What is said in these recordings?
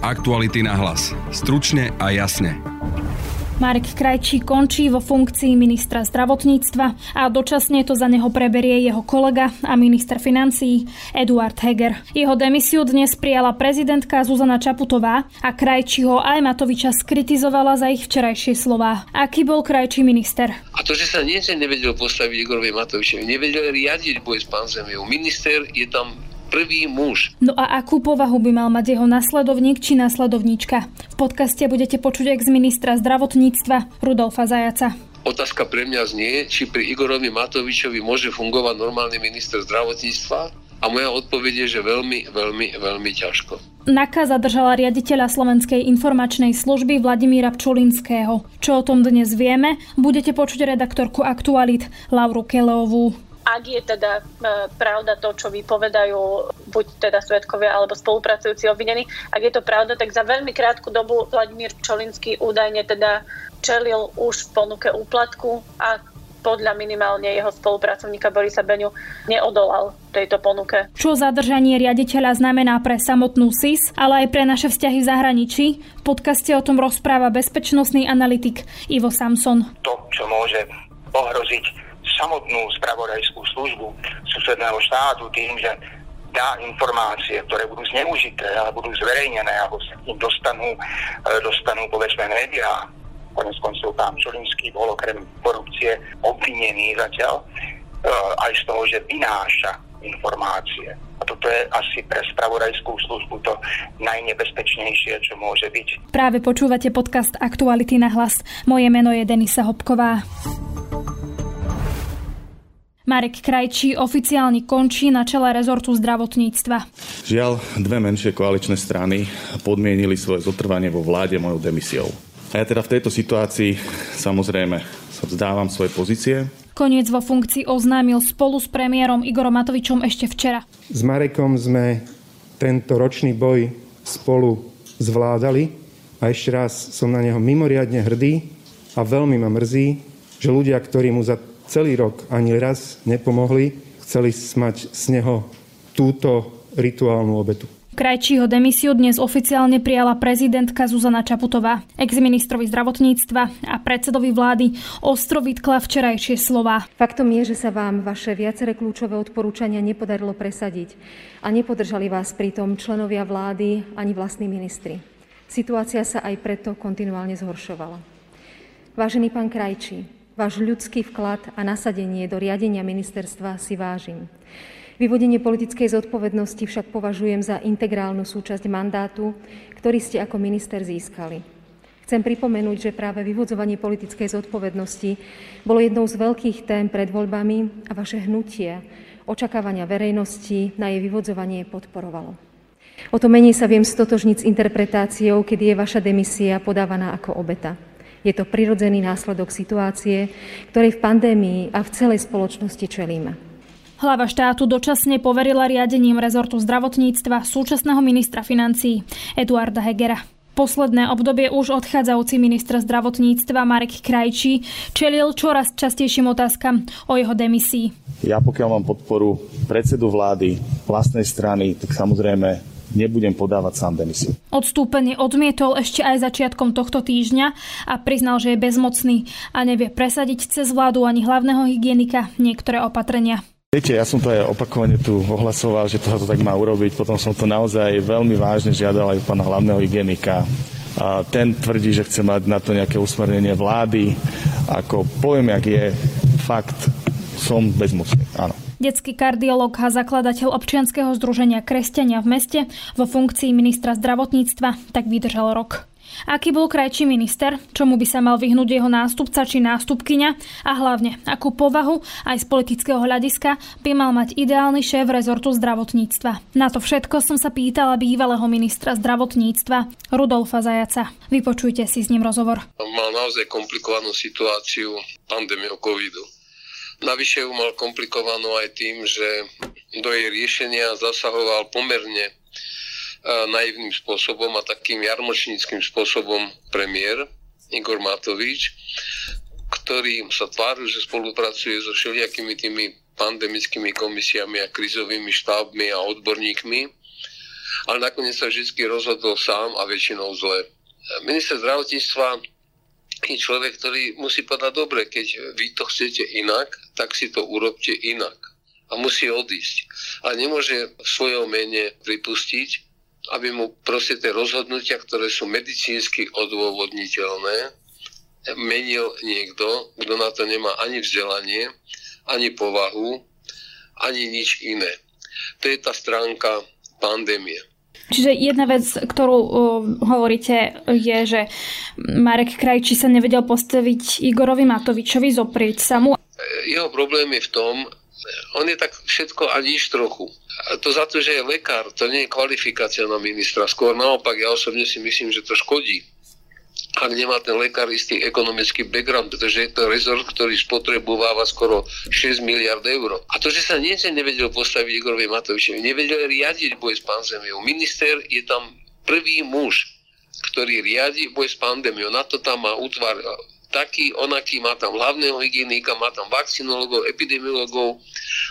Aktuality na hlas. Stručne a jasne. Marek Krajčí končí vo funkcii ministra zdravotníctva a dočasne to za neho preberie jeho kolega a minister financií Eduard Heger. Jeho demisiu dnes prijala prezidentka Zuzana Čaputová a Krajčího aj Matoviča skritizovala za ich včerajšie slová. Aký bol Krajčí minister? A to, že sa niečo nevedel postaviť Igorovi Matovičovi, nevedel riadiť boj s pandémiou. Minister je tam prvý muž. No a akú povahu by mal mať jeho nasledovník či nasledovníčka? V podcaste budete počuť ex-ministra zdravotníctva Rudolfa Zajaca. Otázka pre mňa znie, či pri Igorovi Matovičovi môže fungovať normálny minister zdravotníctva a moja odpoveď je, že veľmi, veľmi, veľmi ťažko. NAKA zadržala riaditeľa Slovenskej informačnej služby Vladimíra Pčulinského. Čo o tom dnes vieme, budete počuť redaktorku Aktualit Lauru Keleovú ak je teda e, pravda to, čo vypovedajú buď teda svetkovia alebo spolupracujúci obvinení, ak je to pravda, tak za veľmi krátku dobu Vladimír Čolinský údajne teda čelil už ponuke úplatku a podľa minimálne jeho spolupracovníka Borisa Beňu neodolal tejto ponuke. Čo zadržanie riaditeľa znamená pre samotnú SIS, ale aj pre naše vzťahy v zahraničí? V podcaste o tom rozpráva bezpečnostný analytik Ivo Samson. To, čo môže ohroziť samotnú spravodajskú službu susedného štátu tým, že dá informácie, ktoré budú zneužité, ale budú zverejnené, alebo sa k dostanú, e, dostanú povedzme médiá. Konec koncov pán Čolinský bol okrem korupcie obvinený zatiaľ e, aj z toho, že vynáša informácie. A toto je asi pre spravodajskú službu to najnebezpečnejšie, čo môže byť. Práve počúvate podcast Aktuality na hlas. Moje meno je Denisa Hopková. Marek Krajčí oficiálne končí na čele rezortu zdravotníctva. Žiaľ, dve menšie koaličné strany podmienili svoje zotrvanie vo vláde mojou demisiou. A ja teda v tejto situácii samozrejme sa vzdávam svoje pozície. Koniec vo funkcii oznámil spolu s premiérom Igorom Matovičom ešte včera. S Marekom sme tento ročný boj spolu zvládali a ešte raz som na neho mimoriadne hrdý a veľmi ma mrzí, že ľudia, ktorí mu za celý rok ani raz nepomohli, chceli mať z neho túto rituálnu obetu. Krajčího demisiu dnes oficiálne prijala prezidentka Zuzana Čaputová. Ex-ministrovi zdravotníctva a predsedovi vlády ostro vytkla včerajšie slova. Faktom je, že sa vám vaše viaceré kľúčové odporúčania nepodarilo presadiť a nepodržali vás pritom členovia vlády ani vlastní ministri. Situácia sa aj preto kontinuálne zhoršovala. Vážený pán Krajčí, Váš ľudský vklad a nasadenie do riadenia ministerstva si vážim. Vyvodenie politickej zodpovednosti však považujem za integrálnu súčasť mandátu, ktorý ste ako minister získali. Chcem pripomenúť, že práve vyvodzovanie politickej zodpovednosti bolo jednou z veľkých tém pred voľbami a vaše hnutie, očakávania verejnosti na jej vyvodzovanie podporovalo. O to menej sa viem stotožniť s interpretáciou, kedy je vaša demisia podávaná ako obeta. Je to prirodzený následok situácie, ktorej v pandémii a v celej spoločnosti čelíme. Hlava štátu dočasne poverila riadením rezortu zdravotníctva súčasného ministra financií Eduarda Hegera. Posledné obdobie už odchádzajúci minister zdravotníctva Marek Krajčí čelil čoraz častejším otázkam o jeho demisii. Ja pokiaľ mám podporu predsedu vlády, vlastnej strany, tak samozrejme nebudem podávať sám demisiu. Odstúpenie odmietol ešte aj začiatkom tohto týždňa a priznal, že je bezmocný a nevie presadiť cez vládu ani hlavného hygienika niektoré opatrenia. Viete, ja som to aj opakovane tu ohlasoval, že to tak má urobiť. Potom som to naozaj veľmi vážne žiadal aj pána hlavného hygienika. A ten tvrdí, že chce mať na to nejaké usmernenie vlády. Ako poviem, jak je fakt, som bezmocný. Áno. Detský kardiolog a zakladateľ občianskeho združenia Kresťania v meste vo funkcii ministra zdravotníctva tak vydržal rok. Aký bol krajčí minister, čomu by sa mal vyhnúť jeho nástupca či nástupkyňa a hlavne, akú povahu aj z politického hľadiska by mal mať ideálny šéf rezortu zdravotníctva. Na to všetko som sa pýtala bývalého ministra zdravotníctva Rudolfa Zajaca. Vypočujte si s ním rozhovor. Mal naozaj komplikovanú situáciu pandémiou covidu Navyše ju mal komplikovanú aj tým, že do jej riešenia zasahoval pomerne e, naivným spôsobom a takým jarmočníckým spôsobom premiér Igor Matovič, ktorý sa tváril, že spolupracuje so všelijakými tými pandemickými komisiami a krizovými štábmi a odborníkmi ale nakoniec sa vždy rozhodol sám a väčšinou zle. Minister zdravotníctva je človek, ktorý musí povedať, dobre, keď vy to chcete inak, tak si to urobte inak. A musí odísť. A nemôže v svojom mene pripustiť, aby mu proste tie rozhodnutia, ktoré sú medicínsky odôvodniteľné, menil niekto, kto na to nemá ani vzdelanie, ani povahu, ani nič iné. To je tá stránka pandémie. Čiže jedna vec, ktorú uh, hovoríte, je, že Marek Krajčí sa nevedel postaviť Igorovi Matovičovi, zoprieť sa mu. Jeho problém je v tom, on je tak všetko a nič trochu. A to za to, že je lekár, to nie je kvalifikácia na ministra. Skôr naopak, ja osobne si myslím, že to škodí ak nemá ten lekár istý ekonomický background, pretože je to rezort, ktorý spotrebováva skoro 6 miliard eur. A to, že sa niečo nevedel postaviť Igorovi Matovičovi, nevedel riadiť boj s pandémiou. Minister je tam prvý muž, ktorý riadi boj s pandémiou. Na to tam má útvar e, taký, onaký, má tam hlavného hygienika, má tam vakcinologov, epidemiologov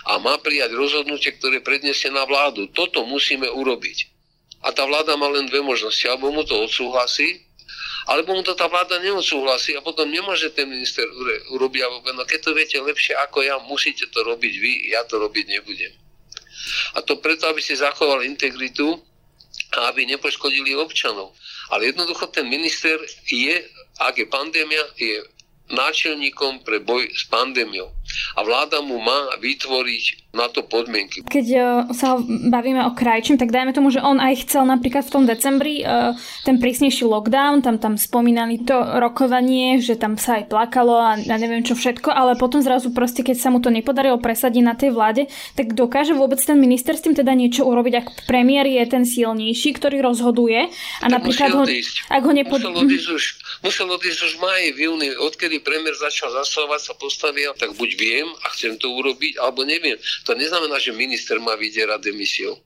a má prijať rozhodnutie, ktoré predniesie na vládu. Toto musíme urobiť. A tá vláda má len dve možnosti. Alebo mu to odsúhlasí, alebo mu to tá vláda neodsúhlasí a potom nemôže ten minister urobiť, alebo no keď to viete lepšie ako ja, musíte to robiť vy, ja to robiť nebudem. A to preto, aby ste zachovali integritu a aby nepoškodili občanov. Ale jednoducho ten minister je, ak je pandémia, je náčelníkom pre boj s pandémiou. A vláda mu má vytvoriť na to podmienky. Keď uh, sa bavíme o krajčím, tak dajme tomu, že on aj chcel napríklad v tom decembri uh, ten prísnejší lockdown, tam tam spomínali to rokovanie, že tam sa aj plakalo a, a neviem čo všetko, ale potom zrazu proste, keď sa mu to nepodarilo presadiť na tej vláde, tak dokáže vôbec ten minister s tým teda niečo urobiť, ak premiér je ten silnejší, ktorý rozhoduje a tak napríklad ho, ak ho nepod... Musel odísť už, musel odísť už v maji, v júni, odkedy premiér začal zasahovať, sa postavil, tak buď viem a chcem to urobiť, alebo neviem. To neznamená, že minister má vydierať demisiou.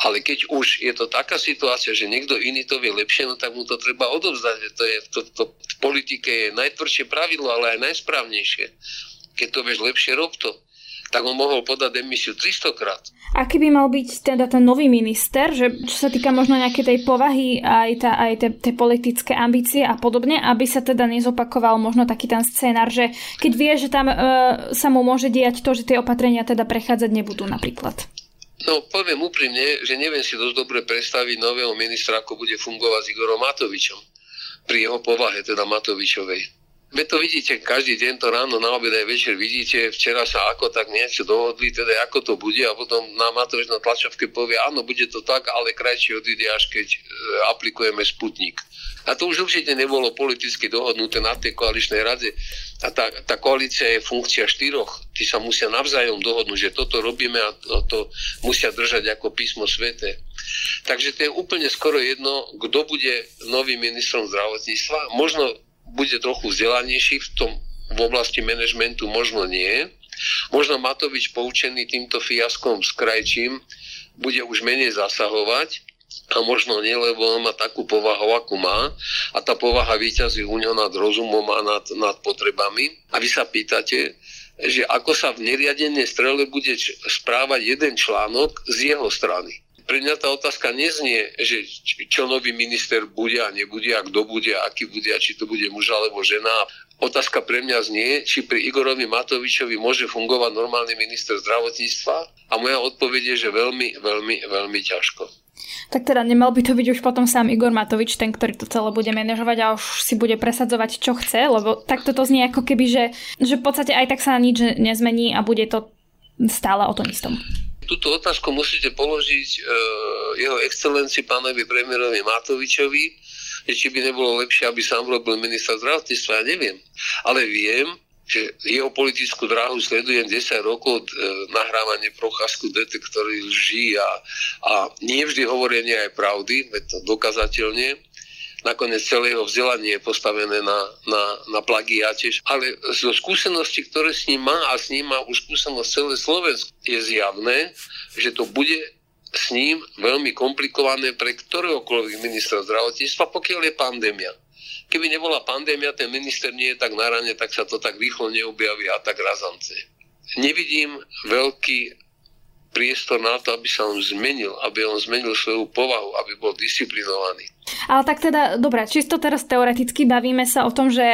Ale keď už je to taká situácia, že niekto iný to vie lepšie, no tak mu to treba odovzdať. To je, to, to v politike je najtvrdšie pravidlo, ale aj najsprávnejšie. Keď to vieš lepšie, rob to tak on mohol podať demisiu 300 krát. Aký by mal byť teda ten nový minister, že čo sa týka možno nejakej tej povahy aj, tá, aj tie, tie politické ambície a podobne, aby sa teda nezopakoval možno taký ten scénar, že keď vie, že tam e, sa mu môže diať to, že tie opatrenia teda prechádzať nebudú napríklad. No, poviem úprimne, že neviem si dosť dobre predstaviť nového ministra, ako bude fungovať s Igorom Matovičom. Pri jeho povahe, teda Matovičovej. Vy to vidíte každý deň, to ráno, na obed aj večer vidíte, včera sa ako tak niečo dohodli, teda ako to bude a potom nám Matovič na tlačovke povie, áno, bude to tak, ale krajšie odíde až keď e, aplikujeme Sputnik. A to už určite nebolo politicky dohodnuté na tej koaličnej rade. A tá, tá koalícia je funkcia štyroch. Tí sa musia navzájom dohodnúť, že toto robíme a to musia držať ako písmo svete. Takže to je úplne skoro jedno, kto bude novým ministrom zdravotníctva. Možno bude trochu vzdelanejší v tom v oblasti manažmentu, možno nie. Možno Matovič poučený týmto fiaskom s krajčím bude už menej zasahovať a možno nie, lebo on má takú povahu, akú má a tá povaha vyťazí u neho nad rozumom a nad, nad potrebami. A vy sa pýtate, že ako sa v neriadenej strele bude správať jeden článok z jeho strany pre mňa tá otázka neznie, že čo nový minister bude a nebude, a kto bude, a aký bude, a či to bude muž alebo žena. Otázka pre mňa znie, či pri Igorovi Matovičovi môže fungovať normálny minister zdravotníctva a moja odpoveď je, že veľmi, veľmi, veľmi ťažko. Tak teda nemal by to byť už potom sám Igor Matovič, ten, ktorý to celé bude manažovať a už si bude presadzovať, čo chce, lebo takto to znie ako keby, že, že v podstate aj tak sa nič nezmení a bude to stále o tom istom túto otázku musíte položiť uh, jeho excelencii pánovi premiérovi Matovičovi, že či by nebolo lepšie, aby sám robil minister zdravotníctva, ja neviem. Ale viem, že jeho politickú dráhu sledujem 10 rokov, e, nahrávanie procházku detektory lží a, a nie vždy hovorenie aj pravdy, to dokazateľne nakoniec celé jeho vzdelanie je postavené na, na, na plagiáte. Ale zo skúsenosti, ktoré s ním má a s ním má už skúsenosť celé Slovensko, je zjavné, že to bude s ním veľmi komplikované pre ktoréhokoľvek ministra zdravotníctva, pokiaľ je pandémia. Keby nebola pandémia, ten minister nie je tak na rane, tak sa to tak rýchlo neobjaví a tak razance. Nevidím veľký priestor na to, aby sa on zmenil, aby on zmenil svoju povahu, aby bol disciplinovaný. Ale tak teda, dobre, čisto teraz teoreticky bavíme sa o tom, že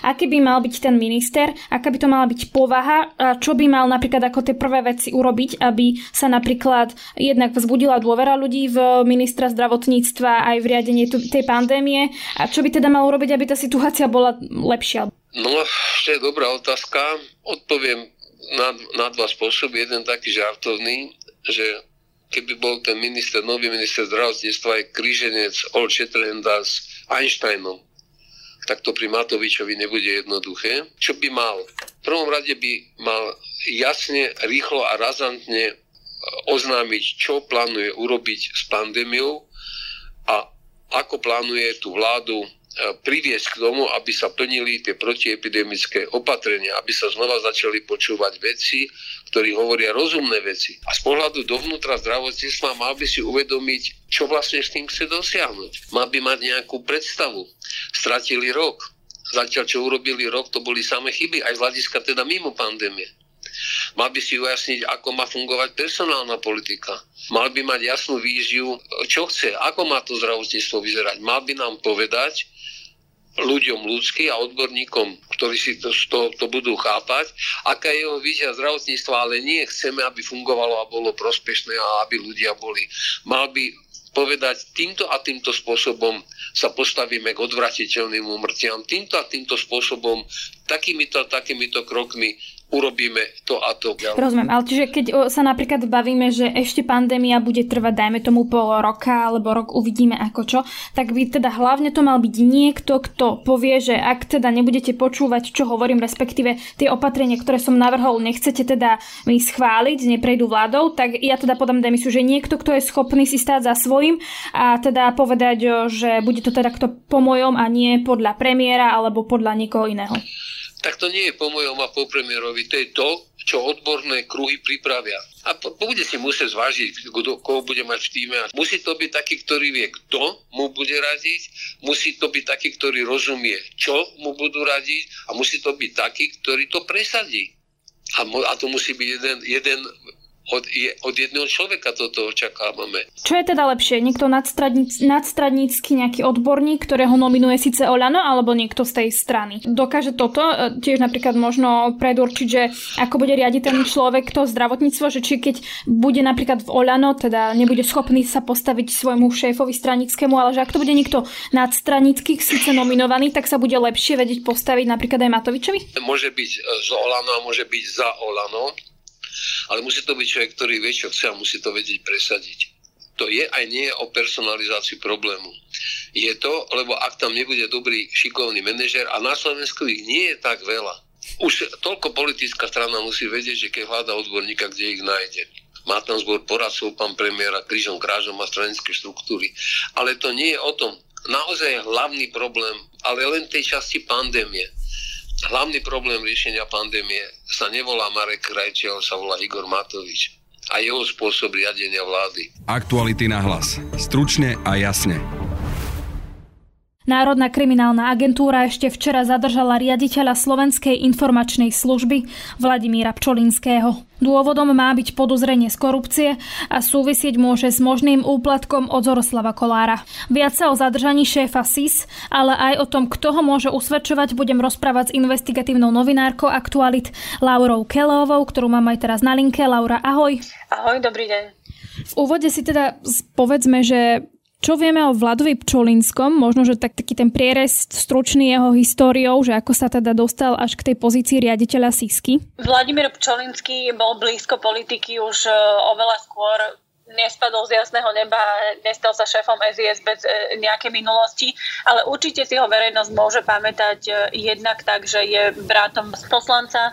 aký by mal byť ten minister, aká by to mala byť povaha, a čo by mal napríklad ako tie prvé veci urobiť, aby sa napríklad jednak vzbudila dôvera ľudí v ministra zdravotníctva aj v riadenie tej pandémie a čo by teda mal urobiť, aby tá situácia bola lepšia? No, to je dobrá otázka. Odpoviem na, na dva spôsoby. Jeden taký žartovný, že keby bol ten minister, nový minister zdravotníctva aj kríženec Old Shatterhanda s Einsteinom, tak to pri Matovičovi nebude jednoduché. Čo by mal? V prvom rade by mal jasne, rýchlo a razantne e, oznámiť, čo plánuje urobiť s pandémiou a ako plánuje tú vládu priviesť k tomu, aby sa plnili tie protiepidemické opatrenia, aby sa znova začali počúvať veci, ktorí hovoria rozumné veci. A z pohľadu dovnútra zdravotníctva mal by si uvedomiť, čo vlastne s tým chce dosiahnuť. Mal by mať nejakú predstavu. Stratili rok. Zatiaľ, čo urobili rok, to boli samé chyby, aj z hľadiska teda mimo pandémie. Mal by si ujasniť, ako má fungovať personálna politika. Mal by mať jasnú víziu, čo chce, ako má to zdravotníctvo vyzerať. Mal by nám povedať, ľuďom ľudský a odborníkom, ktorí si to, to, to budú chápať, aká je jeho vízia zdravotníctva, ale nie chceme, aby fungovalo a bolo prospešné a aby ľudia boli. Mal by povedať, týmto a týmto spôsobom sa postavíme k odvratiteľným umrtiam, týmto a týmto spôsobom, takýmito a takýmito krokmi urobíme to a to. Rozumiem, ale čiže keď sa napríklad bavíme, že ešte pandémia bude trvať, dajme tomu pol roka, alebo rok uvidíme ako čo, tak by teda hlavne to mal byť niekto, kto povie, že ak teda nebudete počúvať, čo hovorím, respektíve tie opatrenia, ktoré som navrhol, nechcete teda mi schváliť, neprejdú vládou, tak ja teda podám demisiu, že niekto, kto je schopný si stáť za svojím a teda povedať, že bude to teda kto po mojom a nie podľa premiéra alebo podľa niekoho iného tak to nie je po mojom a po premiérovi. To je to, čo odborné kruhy pripravia. A bude si musieť zvážiť, kdo, koho bude mať v týme. Musí to byť taký, ktorý vie, kto mu bude radiť, musí to byť taký, ktorý rozumie, čo mu budú radiť a musí to byť taký, ktorý to presadí. A, a to musí byť jeden, jeden od, je, od jedného človeka toto očakávame. Čo je teda lepšie? Niekto nadstradnícky nejaký odborník, ktorého nominuje síce Olano, alebo niekto z tej strany? Dokáže toto e, tiež napríklad možno predurčiť, že ako bude riadiť ten človek to zdravotníctvo, že či keď bude napríklad v Olano, teda nebude schopný sa postaviť svojmu šéfovi stranickému, ale že ak to bude niekto nadstranický, síce nominovaný, tak sa bude lepšie vedieť postaviť napríklad aj Matovičovi? Môže byť z Olano a môže byť za Olano ale musí to byť človek, ktorý vie, čo chce a musí to vedieť presadiť. To je aj nie o personalizácii problému. Je to, lebo ak tam nebude dobrý, šikovný manažer a na Slovensku ich nie je tak veľa. Už toľko politická strana musí vedieť, že keď hľada odborníka, kde ich nájde. Má tam zbor poradcov, pán premiéra, krížom, krážom a stranické štruktúry. Ale to nie je o tom. Naozaj je hlavný problém, ale len tej časti pandémie hlavný problém riešenia pandémie sa nevolá Marek Krajči, ale sa volá Igor Matovič a jeho spôsob riadenia vlády. Aktuality na hlas. Stručne a jasne. Národná kriminálna agentúra ešte včera zadržala riaditeľa Slovenskej informačnej služby Vladimíra Pčolinského. Dôvodom má byť podozrenie z korupcie a súvisieť môže s možným úplatkom od Zoroslava Kolára. Viac sa o zadržaní šéfa SIS, ale aj o tom, kto ho môže usvedčovať, budem rozprávať s investigatívnou novinárkou Aktualit Laurou Kelovou, ktorú mám aj teraz na linke. Laura, ahoj. Ahoj, dobrý deň. V úvode si teda povedzme, že čo vieme o Vladovi Pčolinskom? Možno, že tak, taký ten prierez stručný jeho históriou, že ako sa teda dostal až k tej pozícii riaditeľa Sisky? Vladimír Pčolinský bol blízko politiky už e, oveľa skôr nespadol z jasného neba, nestal sa šéfom SIS bez e, nejakej minulosti, ale určite si ho verejnosť môže pamätať e, jednak tak, že je bratom z poslanca e,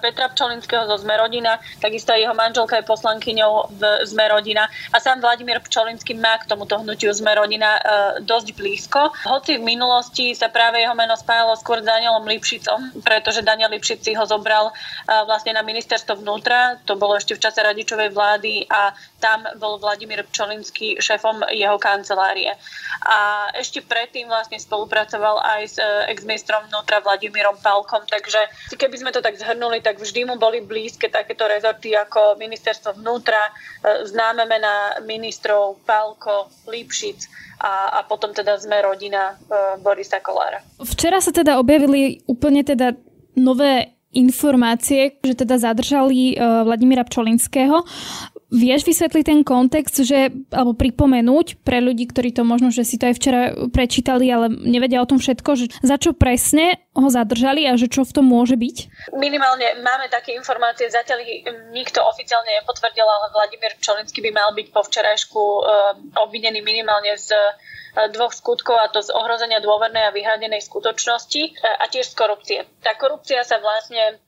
Petra Pčolinského zo Zmerodina, takisto jeho manželka je poslankyňou v Zmerodina a sám Vladimír Pčolinský má k tomuto hnutiu Zmerodina dosť blízko. Hoci v minulosti sa práve jeho meno spájalo skôr s Danielom Lipšicom, pretože Daniel Lipšic si ho zobral vlastne na ministerstvo vnútra, to bolo ešte v čase radičovej vlády a tam bol Vladimír Pčolinský šéfom jeho kancelárie. A ešte predtým vlastne spolupracoval aj s e, ex-ministrom vnútra Vladimírom Palkom, takže keby sme to tak zhrnuli, tak vždy mu boli blízke takéto rezorty ako ministerstvo vnútra, e, známe mená ministrov Palko, Lipšic a, a potom teda sme rodina e, Borisa Kolára. Včera sa teda objavili úplne teda nové informácie, že teda zadržali Vladimíra Pčolinského. Vieš vysvetliť ten kontext, že, alebo pripomenúť pre ľudí, ktorí to možno, že si to aj včera prečítali, ale nevedia o tom všetko, že za čo presne ho zadržali a že čo v tom môže byť? Minimálne máme také informácie, zatiaľ ich nikto oficiálne nepotvrdil, ale Vladimír Pčolinský by mal byť po včerajšku uh, obvinený minimálne z dvoch skutkov, a to z ohrozenia dôvernej a vyhradenej skutočnosti e, a tiež z korupcie. Tá korupcia sa vlastne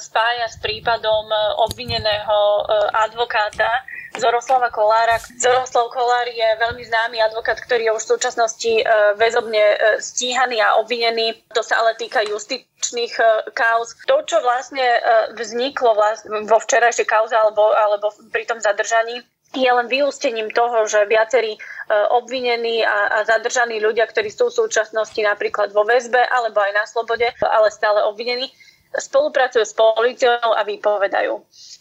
spája s prípadom e, obvineného advokáta Zoroslava Kolára. Zoroslav Kolár je veľmi známy advokát, ktorý je už v súčasnosti väzobne stíhaný a obvinený. To sa ale týka justičných kauz. To, čo vlastne vzniklo vo včerajšej kauze alebo, alebo pri tom zadržaní, je len vyústením toho, že viacerí e, obvinení a, a zadržaní ľudia, ktorí sú v súčasnosti napríklad vo väzbe alebo aj na slobode, ale stále obvinení, spolupracujú s policiou a vypovedajú.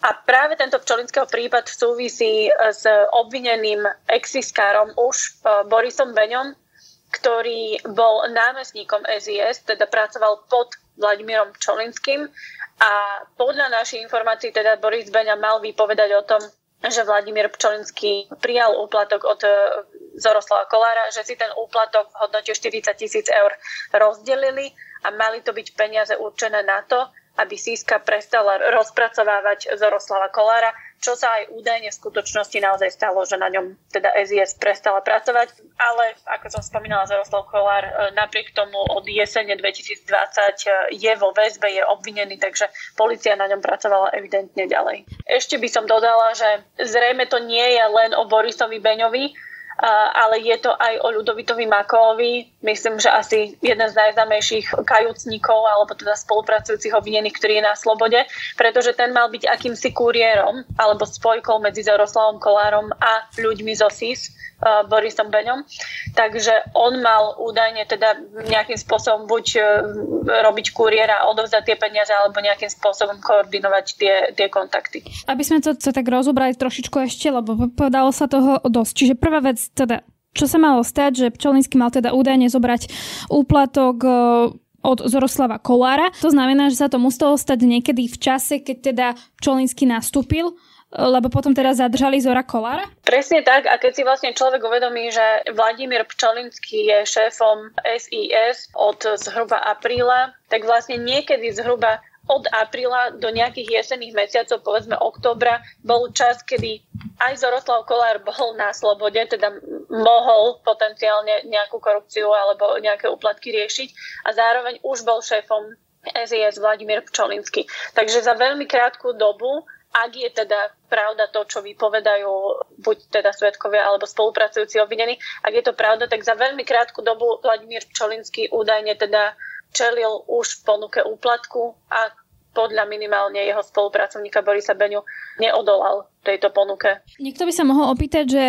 A práve tento Pčolinského prípad súvisí s obvineným exiskárom už e, Borisom Beňom, ktorý bol námestníkom SIS, teda pracoval pod Vladimírom Pčolinským a podľa našich informácií teda Boris Beňa mal vypovedať o tom, že Vladimír Pčolinský prijal úplatok od e, Zoroslava Kolára, že si ten úplatok v hodnote 40 tisíc eur rozdelili a mali to byť peniaze určené na to, aby Siska prestala rozpracovávať Zoroslava Kolára, čo sa aj údajne v skutočnosti naozaj stalo, že na ňom teda SIS prestala pracovať. Ale, ako som spomínala, Zoroslav Kolár e, napriek tomu od jesene 2020 e, je vo väzbe, je obvinený, takže policia na ňom pracovala evidentne ďalej. Ešte by som dodala, že zrejme to nie je len o Borisovi Beňovi, ale je to aj o Ľudovitovi Makovi. Myslím, že asi jeden z najznámejších kajúcnikov alebo teda spolupracujúcich obvinených, ktorý je na slobode, pretože ten mal byť akýmsi kuriérom alebo spojkou medzi Zaroslavom Kolárom a ľuďmi zo SIS Borisom Beňom. Takže on mal údajne teda nejakým spôsobom buď e, robiť kuriéra, odovzdať tie peniaze alebo nejakým spôsobom koordinovať tie, tie kontakty. Aby sme to, to tak rozobrali trošičku ešte, lebo povedalo sa toho dosť. Čiže prvá vec, teda čo sa malo stať, že Pčolinský mal teda údajne zobrať úplatok e, od Zoroslava Kolára. To znamená, že sa to muselo stať niekedy v čase, keď teda Pčolinský nastúpil lebo potom teraz zadržali Zora Kolára? Presne tak a keď si vlastne človek uvedomí, že Vladimír Pčolinský je šéfom SIS od zhruba apríla, tak vlastne niekedy zhruba od apríla do nejakých jesenných mesiacov, povedzme októbra, bol čas, kedy aj Zoroslav Kolár bol na slobode, teda mohol potenciálne nejakú korupciu alebo nejaké úplatky riešiť a zároveň už bol šéfom SIS Vladimír Pčolinský. Takže za veľmi krátku dobu ak je teda pravda to, čo vypovedajú buď teda svetkovia alebo spolupracujúci obvinení, ak je to pravda, tak za veľmi krátku dobu Vladimír Čolinský údajne teda čelil už v ponuke úplatku a podľa minimálne jeho spolupracovníka Borisa Beňu neodolal tejto ponuke. Niekto by sa mohol opýtať, že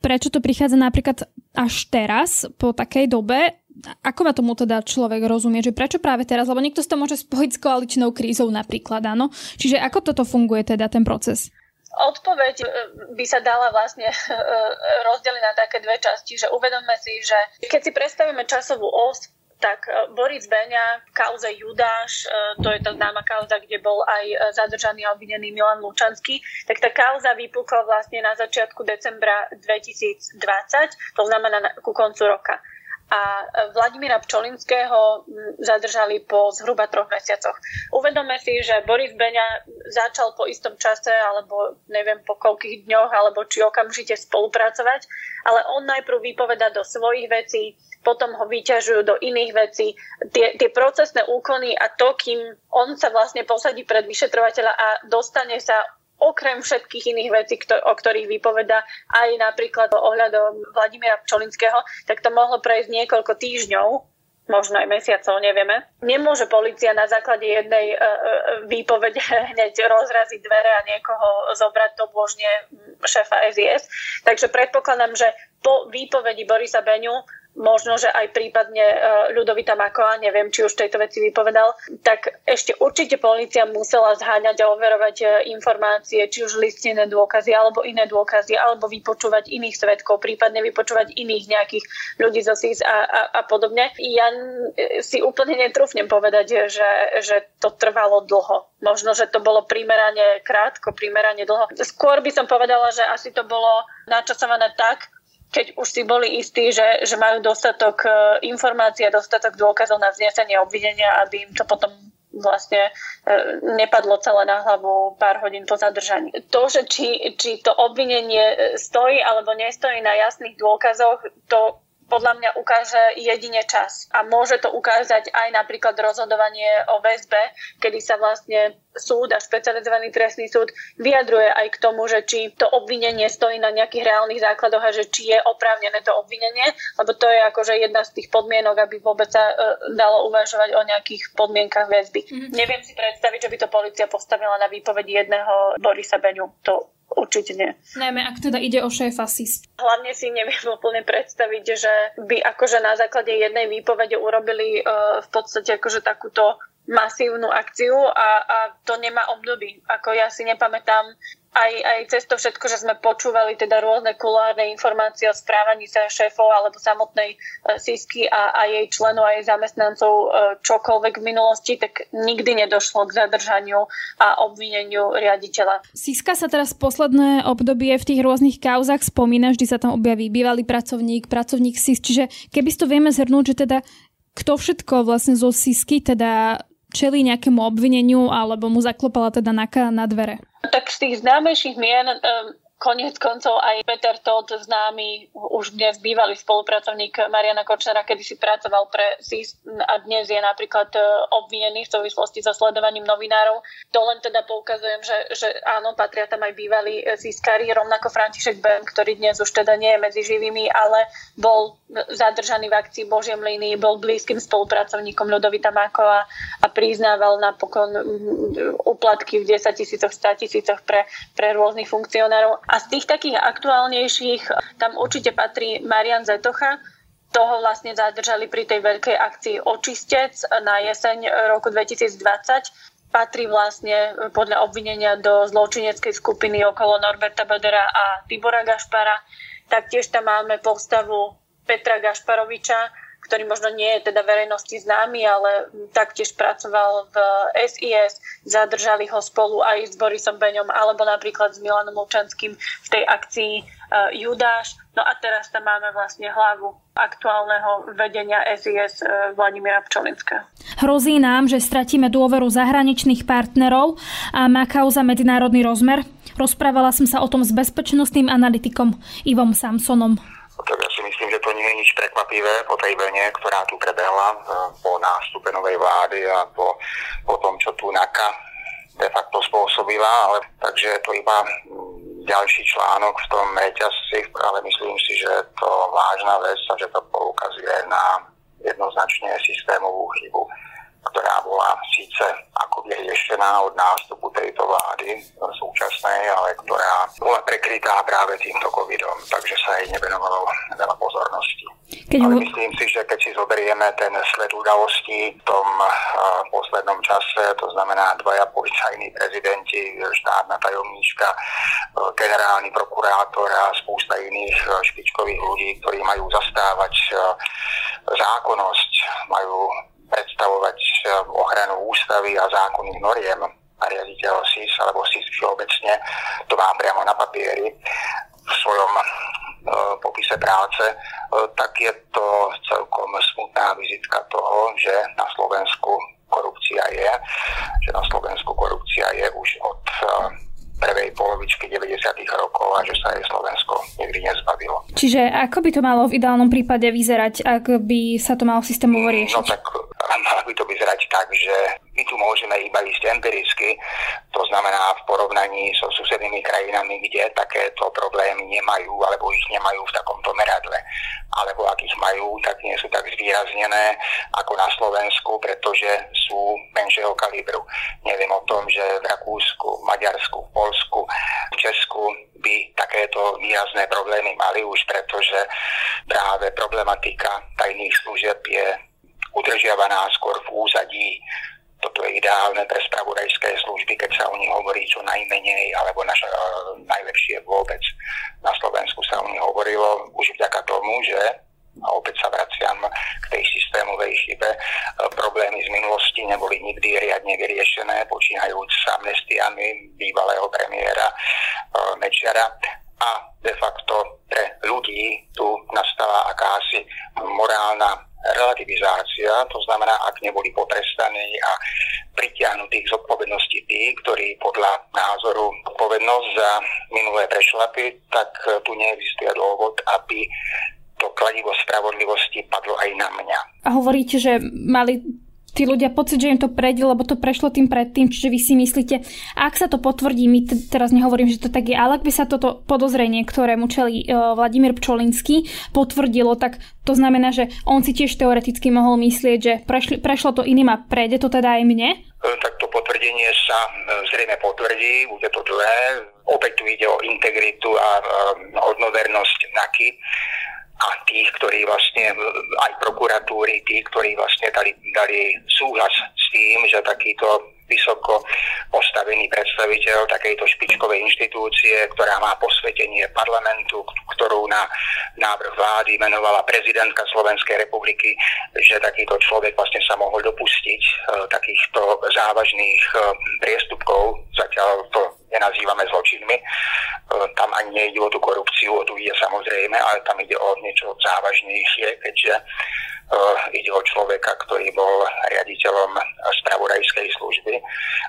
prečo to prichádza napríklad až teraz, po takej dobe, ako ma tomu teda človek rozumie, že prečo práve teraz, lebo niekto si to môže spojiť s koaličnou krízou napríklad, áno. Čiže ako toto funguje teda ten proces? Odpoveď e, by sa dala vlastne e, rozdeliť na také dve časti, že uvedomme si, že keď si predstavíme časovú os, tak e, Boris Beňa v kauze Judáš, to je tá známa kauza, kde bol aj zadržaný a obvinený Milan Lučanský, tak tá kauza vypukla vlastne na začiatku decembra 2020, to znamená ku koncu roka a Vladimíra Pčolinského zadržali po zhruba troch mesiacoch. Uvedome si, že Boris Beňa začal po istom čase, alebo neviem po koľkých dňoch, alebo či okamžite spolupracovať, ale on najprv vypoveda do svojich vecí, potom ho vyťažujú do iných vecí. Tie, tie procesné úkony a to, kým on sa vlastne posadí pred vyšetrovateľa a dostane sa okrem všetkých iných vecí, o ktorých vypoveda aj napríklad ohľadom Vladimíra Pčolinského, tak to mohlo prejsť niekoľko týždňov, možno aj mesiacov, nevieme. Nemôže policia na základe jednej uh, výpovede hneď rozraziť dvere a niekoho zobrať do božne šéfa SIS. Takže predpokladám, že po výpovedi Borisa Beňu možno, že aj prípadne e, Ľudovita Makoa, neviem, či už tejto veci vypovedal, tak ešte určite policia musela zháňať a overovať e, informácie, či už listené dôkazy, alebo iné dôkazy, alebo vypočúvať iných svetkov, prípadne vypočúvať iných nejakých ľudí zo SIS a, a, a podobne. Ja si úplne netrúfnem povedať, že, že to trvalo dlho. Možno, že to bolo primerane krátko, primerane dlho. Skôr by som povedala, že asi to bolo načasované tak, keď už si boli istí, že, že majú dostatok e, informácií a dostatok dôkazov na vznesenie obvinenia, aby im to potom vlastne e, nepadlo celé na hlavu pár hodín po zadržaní. To, že či, či to obvinenie stojí alebo nestojí na jasných dôkazoch, to podľa mňa ukáže jedine čas. A môže to ukázať aj napríklad rozhodovanie o väzbe, kedy sa vlastne súd a špecializovaný trestný súd vyjadruje aj k tomu, že či to obvinenie stojí na nejakých reálnych základoch a že či je oprávnené to obvinenie, lebo to je akože jedna z tých podmienok, aby vôbec sa uh, dalo uvažovať o nejakých podmienkach väzby. Mm-hmm. Neviem si predstaviť, že by to policia postavila na výpoveď jedného Borisa Beňu. To Určite nie. Najmä ak teda ide o šéfa SIS. Hlavne si neviem úplne predstaviť, že by akože na základe jednej výpovede urobili uh, v podstate akože takúto masívnu akciu a, a to nemá období. Ako ja si nepamätám aj, aj cez to všetko, že sme počúvali teda rôzne kulárne informácie o správaní sa šéfov alebo samotnej uh, Sisky a, a jej členov a jej zamestnancov uh, čokoľvek v minulosti, tak nikdy nedošlo k zadržaniu a obvineniu riaditeľa. Siska sa teraz posledné obdobie v tých rôznych kauzach spomína, vždy sa tam objaví bývalý pracovník, pracovník SIS, čiže keby to vieme zhrnúť, že teda kto všetko vlastne zo Sisky teda čeli nejakému obvineniu alebo mu zaklopala teda na, na dvere? Tak z tých známejších mien Konec koncov aj Peter Todd, známy už dnes bývalý spolupracovník Mariana Kočnera, kedy si pracoval pre SIS a dnes je napríklad e, obvinený v súvislosti so sledovaním novinárov. To len teda poukazujem, že, že áno, patria tam aj bývalí e, SISkári, rovnako František Ben, ktorý dnes už teda nie je medzi živými, ale bol zadržaný v akcii Božiem línii, bol blízkym spolupracovníkom Ľudovita Mákova a priznával napokon úplatky v 10 tisícoch, 100 tisícoch pre, pre rôznych funkcionárov a z tých takých aktuálnejších tam určite patrí Marian Zetocha, toho vlastne zadržali pri tej veľkej akcii Očistec na jeseň roku 2020. Patrí vlastne podľa obvinenia do zločineckej skupiny okolo Norberta Bedera a Tibora Gašpara. Taktiež tam máme postavu Petra Gašparoviča, ktorý možno nie je teda verejnosti známy, ale taktiež pracoval v SIS, zadržali ho spolu aj s Borisom Beňom alebo napríklad s Milanom Lučanským v tej akcii uh, Judáš. No a teraz tam máme vlastne hlavu aktuálneho vedenia SIS uh, e, Vladimíra Pčolinského. Hrozí nám, že stratíme dôveru zahraničných partnerov a má kauza medzinárodný rozmer. Rozprávala som sa o tom s bezpečnostným analytikom Ivom Samsonom tak ja si myslím, že to nie je nič prekvapivé po tej vlne, ktorá tu prebehla e, po nástupe novej vlády a po, po tom, čo tu NAKA de facto spôsobila, ale takže je to iba ďalší článok v tom reťazci, ale myslím si, že je to vážna vec a že to poukazuje na jednoznačne systémovú chybu ktorá bola síce ako riešená od nástupu tejto vlády súčasnej, ale ktorá bola prekrytá práve týmto covidom, takže sa jej nevenovalo veľa pozornosti. Keď... Ale myslím si, že keď si zoberieme ten sled udalostí v tom uh, poslednom čase, to znamená dvaja policajní prezidenti, štátna tajomníčka, uh, generálny prokurátor a spústa iných uh, špičkových ľudí, ktorí majú zastávať zákonnosť, majú predstavovať eh, ochranu ústavy a zákonných noriem a riaditeľ SIS alebo SIS všeobecne to má priamo na papieri v svojom uh, popise práce, uh, tak je to celkom smutná vizitka toho, že na Slovensku korupcia je, že na Slovensku korupcia je už od prvej polovičky 90. rokov a že sa aj Slovensko nikdy nezbavilo. Čiže ako by to malo v ideálnom prípade vyzerať, ak by sa to malo systémovo riešiť? No tak malo by to vyzerať tak, že my tu môžeme iba ísť empiricky, to znamená v porovnaní so susednými krajinami, kde takéto problémy nemajú alebo ich nemajú v takomto meradle. alebo ak ich majú, tak nie sú tak zvýraznené ako na Slovensku, pretože sú menšieho kalibru. Neviem o tom, že v Rakúsku, Maďarsku, Polsku, Česku by takéto výrazné problémy mali už, pretože práve problematika tajných služieb je udržiavaná skôr v úzadí toto je ideálne pre spravodajské služby, keď sa o nich hovorí čo najmenej, alebo naša, uh, najlepšie vôbec. Na Slovensku sa o nich hovorilo už vďaka tomu, že a opäť sa vraciam k tej systémovej chybe. E, problémy z minulosti neboli nikdy riadne vyriešené, počínajúc s amnestiami bývalého premiéra e, Mečiara a de facto pre ľudí tu nastala akási morálna relativizácia, to znamená, ak neboli potrestaní a pritiahnutí k zodpovednosti tí, ktorí podľa názoru odpovednosť za minulé prešlapy, tak tu neexistuje dôvod, aby to kladivo spravodlivosti padlo aj na mňa. A hovoríte, že mali tí ľudia pocit, že im to prejde, lebo to prešlo tým predtým, čiže vy si myslíte, ak sa to potvrdí, my t- teraz nehovorím, že to tak je, ale ak by sa toto podozrenie, ktorému čelí uh, Vladimír Pčolinský, potvrdilo, tak to znamená, že on si tiež teoreticky mohol myslieť, že prešli, prešlo to iným a prejde to teda aj mne? E, tak to potvrdenie sa e, zrejme potvrdí, bude to dlhé. Opäť tu ide o integritu a hodnovernosť NAKY a tých, ktorí vlastne, aj prokuratúry, tí, ktorí vlastne dali, dali súhlas s tým, že takýto vysoko postavený predstaviteľ takejto špičkovej inštitúcie, ktorá má posvetenie parlamentu, ktorú na návrh vlády menovala prezidentka Slovenskej republiky, že takýto človek vlastne sa mohol dopustiť e, takýchto závažných e, priestupkov. Zatiaľ to nenazývame zločinmi. E, tam ani nejde o tú korupciu, o tú ide samozrejme, ale tam ide o niečo závažnejšie, keďže uh, ide o človeka, ktorý bol riaditeľom spravodajskej služby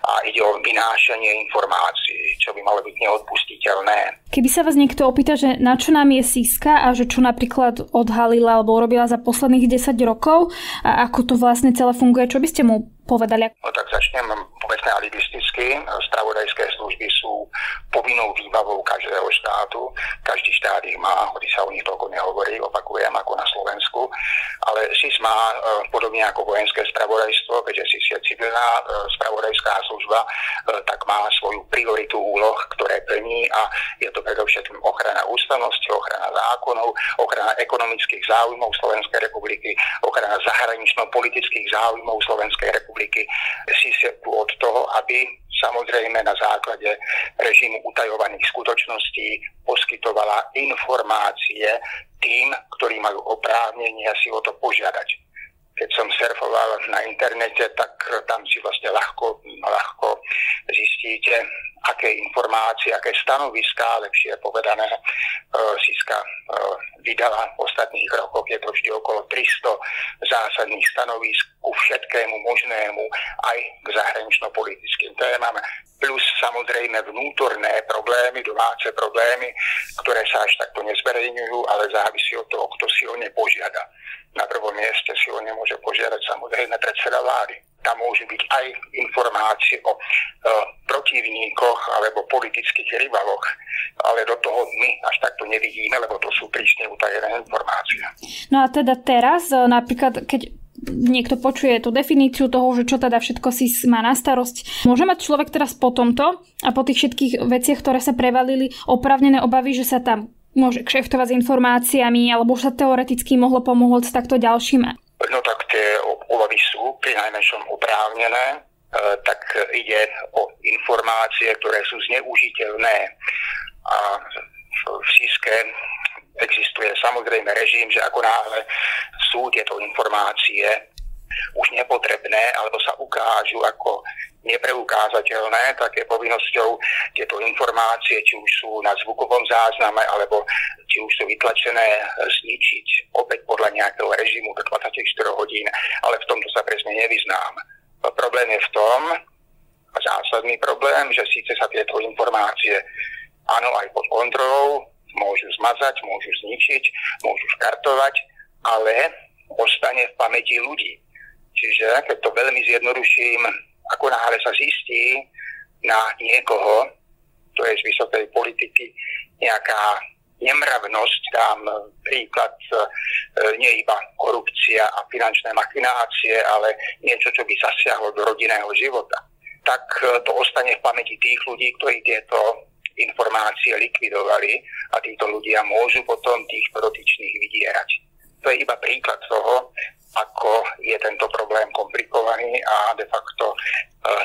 a ide o vynášanie informácií, čo by malo byť neodpustiteľné. Keby sa vás niekto opýta, že na čo nám je Siska a že čo napríklad odhalila alebo urobila za posledných 10 rokov a ako to vlastne celé funguje, čo by ste mu povedali? No tak začnem povedzme alibisticky. Spravodajské služby sú povinnou výbavou každého štátu. Každý štát ich má, hoci sa o nich toľko nehovorí, opakujem, ako na Slovensku. Ale SIS má e, podobne ako vojenské spravodajstvo, keďže SIS je civilná e, spravodajská služba, e, tak má svoju prioritu úloh, ktoré plní a je to predovšetkým ochrana ústavnosti, ochrana zákonov, ochrana ekonomických záujmov Slovenskej republiky, ochrana zahranično-politických záujmov Slovenskej republiky republiky si tu od toho, aby samozrejme na základe režimu utajovaných skutočností poskytovala informácie tým, ktorí majú oprávnenie si o to požiadať. Keď som surfoval na internete, tak tam si vlastne ľahko, ľahko zistíte, aké informácie, aké stanoviská, lepšie povedané, e, Siska e, vydala v ostatných rokoch. Je to vždy okolo 300 zásadných stanovisk ku všetkému možnému, aj k zahranično-politickým témam, plus samozrejme vnútorné problémy, domáce problémy, ktoré sa až takto nezverejňujú, ale závisí od toho, kto si o ne požiada. Na prvom mieste si o ne môže požiadať samozrejme predseda vlády tam môžu byť aj informácie o e, protivníkoch alebo politických rivaloch, ale do toho my až takto nevidíme, lebo to sú prísne utajené informácie. No a teda teraz, e, napríklad, keď niekto počuje tú definíciu toho, že čo teda všetko si má na starosť. Môže mať človek teraz po tomto a po tých všetkých veciach, ktoré sa prevalili, opravnené obavy, že sa tam môže kšeftovať s informáciami, alebo už sa teoreticky mohlo pomôcť takto ďalším No tak tie obavy sú pri najmenšom oprávnené, e, tak ide o informácie, ktoré sú zneužiteľné. A v Siske existuje samozrejme režim, že ako náhle sú tieto informácie už nepotrebné alebo sa ukážu ako nepreukázateľné, tak je povinnosťou tieto informácie, či už sú na zvukovom zázname alebo či už sú vytlačené, zničiť opäť podľa nejakého režimu do 24 hodín, ale v tomto sa presne nevyznám. Problém je v tom, zásadný problém, že síce sa tieto informácie áno aj pod kontrolou, môžu zmazať, môžu zničiť, môžu škartovať, ale ostane v pamäti ľudí. Čiže keď to veľmi zjednoduším, ako náhle sa zistí na niekoho, to je z vysokej politiky, nejaká nemravnosť, dám príklad e, nie iba korupcia a finančné machinácie, ale niečo, čo by zasiahlo do rodinného života, tak e, to ostane v pamäti tých ľudí, ktorí tieto informácie likvidovali a títo ľudia môžu potom týchto dotyčných vydierať. To je iba príklad toho, ako je tento problém komplikovaný a de facto e,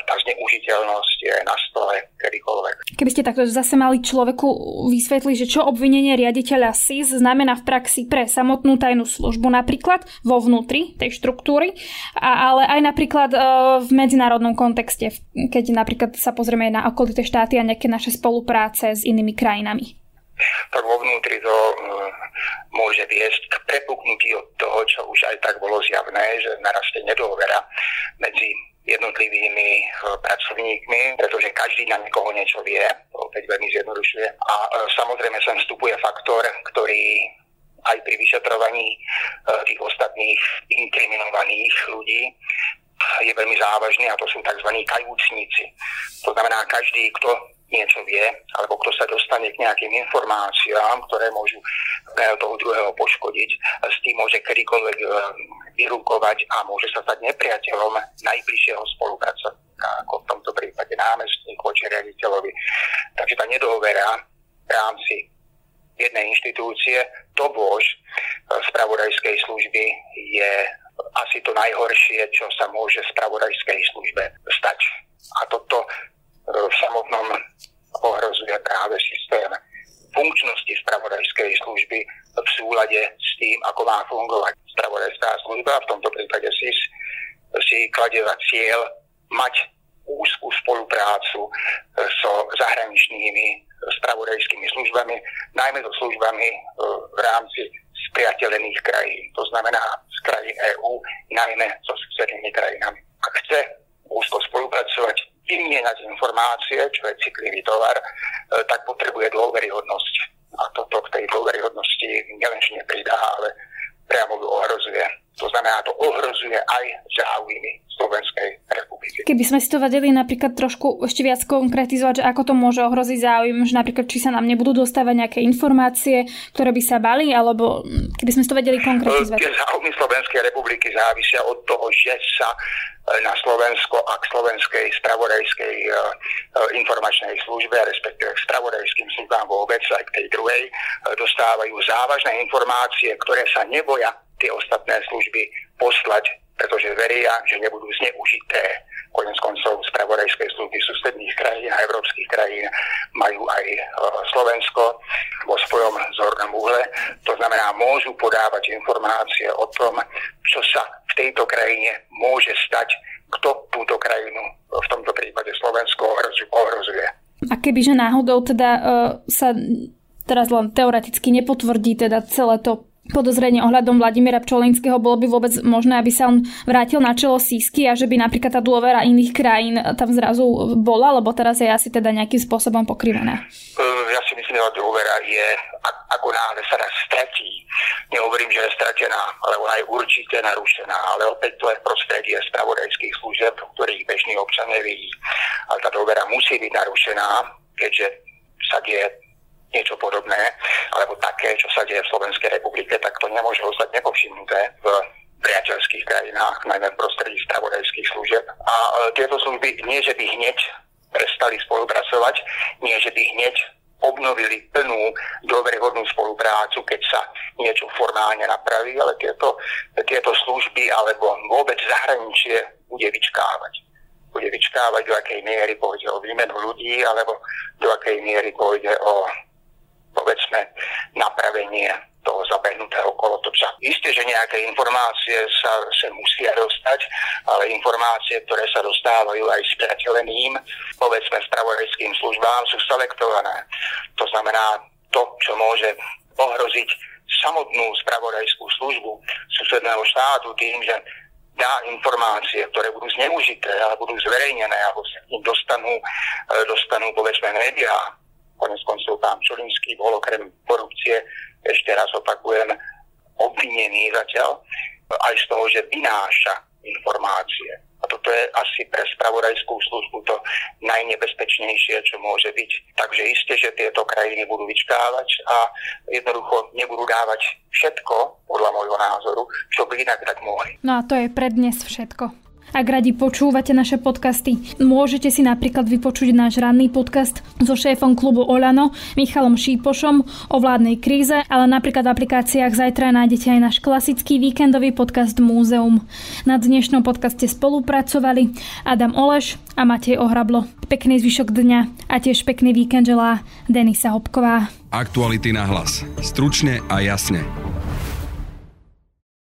tá zneužiteľnosť je na stole kedykoľvek. Keby ste takto zase mali človeku vysvetliť, že čo obvinenie riaditeľa SIS znamená v praxi pre samotnú tajnú službu napríklad vo vnútri tej štruktúry, ale aj napríklad e, v medzinárodnom kontexte, keď napríklad sa pozrieme na okolité štáty a nejaké naše spolupráce s inými krajinami tak vo vnútri to uh, môže viesť k prepuknutí od toho, čo už aj tak bolo zjavné, že narastie nedôvera medzi jednotlivými uh, pracovníkmi, pretože každý na niekoho niečo vie, to opäť veľmi zjednodušuje. A uh, samozrejme sem vstupuje faktor, ktorý aj pri vyšetrovaní tých ostatných inkriminovaných ľudí je veľmi závažný a to sú tzv. kajúcníci. To znamená, každý, kto niečo vie, alebo kto sa dostane k nejakým informáciám, ktoré môžu toho druhého poškodiť, s tým môže kedykoľvek eh, vyrukovať a môže sa stať nepriateľom najbližšieho spolupracovníka, ako v tomto prípade námestník voči riaditeľovi. Takže tá nedôvera v rámci jednej inštitúcie, to bož eh, spravodajskej služby je asi to najhoršie, čo sa môže spravodajskej službe stať. A toto v samotnom ohrozuje práve systém funkčnosti spravodajskej služby v súlade s tým, ako má fungovať spravodajská služba, v tomto prípade SIS, si kladie za cieľ mať úzkú spoluprácu so zahraničnými spravodajskými službami, najmä so službami e, v rámci spriateľených krajín, to znamená z krajín EÚ, najmä so susednými krajinami. Ak chce úzko spolupracovať vymieňať informácie, čo je citlivý tovar, e, tak potrebuje dôveryhodnosť. A toto k tej dôveryhodnosti nielenže nepridá, ale priamo ju ohrozuje. To znamená, to ohrozuje aj záujmy. Keby sme si to vedeli napríklad trošku ešte viac konkretizovať, že ako to môže ohroziť záujem, že napríklad či sa nám nebudú dostávať nejaké informácie, ktoré by sa bali, alebo keby sme si to vedeli konkretizovať. Tie záujmy Slovenskej republiky závisia od toho, že sa na Slovensko a k slovenskej spravodajskej uh, informačnej službe, respektíve k spravodajským službám vôbec, aj k tej druhej, uh, dostávajú závažné informácie, ktoré sa neboja tie ostatné služby poslať, pretože veria, že nebudú zneužité. Konec koncov spravodajskej služby susedných krajín a európskych krajín majú aj Slovensko vo svojom zornom uhle. To znamená, môžu podávať informácie o tom, čo sa v tejto krajine môže stať, kto túto krajinu, v tomto prípade Slovensko, ohrozuje. A kebyže náhodou teda uh, sa teraz len teoreticky nepotvrdí teda celé to podozrenie ohľadom Vladimíra Pčolinského, bolo by vôbec možné, aby sa on vrátil na čelo sísky a že by napríklad tá dôvera iných krajín tam zrazu bola, lebo teraz je asi teda nejakým spôsobom pokrývaná? Ja si myslím, že dôvera je, ako náhle sa raz stratí. Nehovorím, že je stratená, ale ona je určite narušená, ale opäť to je prostredie spravodajských služieb, ktorých bežný občan nevidí. Ale tá dôvera musí byť narušená, keďže sa deje niečo podobné, alebo také, čo sa deje v Slovenskej republike, tak to nemôže ostať nepovšimnuté v priateľských krajinách, najmä v prostredí spravodajských služieb. A e, tieto služby nie, že by hneď prestali spolupracovať, nie, že by hneď obnovili plnú dôveryhodnú spoluprácu, keď sa niečo formálne napraví, ale tieto, tieto služby alebo vôbec zahraničie bude vyčkávať. Bude vyčkávať, do akej miery pôjde o výmenu ľudí, alebo do akej miery pôjde o povedzme, napravenie toho zabehnutého kolotoča. Isté, že nejaké informácie sa, sa musia dostať, ale informácie, ktoré sa dostávajú aj s priateľeným, povedzme spravodajským službám, sú selektované. To znamená, to, čo môže ohroziť samotnú spravodajskú službu susedného štátu tým, že dá informácie, ktoré budú zneužité, alebo budú zverejnené, alebo sa dostanú, e, dostanú povedzme médiá, Konec koncov pán Čulinský bol okrem korupcie, ešte raz opakujem, obvinený zatiaľ aj z toho, že vynáša informácie. A toto je asi pre spravodajskú službu to najnebezpečnejšie, čo môže byť. Takže isté, že tieto krajiny budú vyčkávať a jednoducho nebudú dávať všetko, podľa môjho názoru, čo by inak tak mohli. No a to je pre dnes všetko. Ak radi počúvate naše podcasty, môžete si napríklad vypočuť náš ranný podcast so šéfom klubu Olano, Michalom Šípošom o vládnej kríze, ale napríklad v aplikáciách zajtra nájdete aj náš klasický víkendový podcast Múzeum. Na dnešnom podcaste spolupracovali Adam Oleš a Matej Ohrablo. Pekný zvyšok dňa a tiež pekný víkend želá Denisa Hopková. Aktuality na hlas. Stručne a jasne.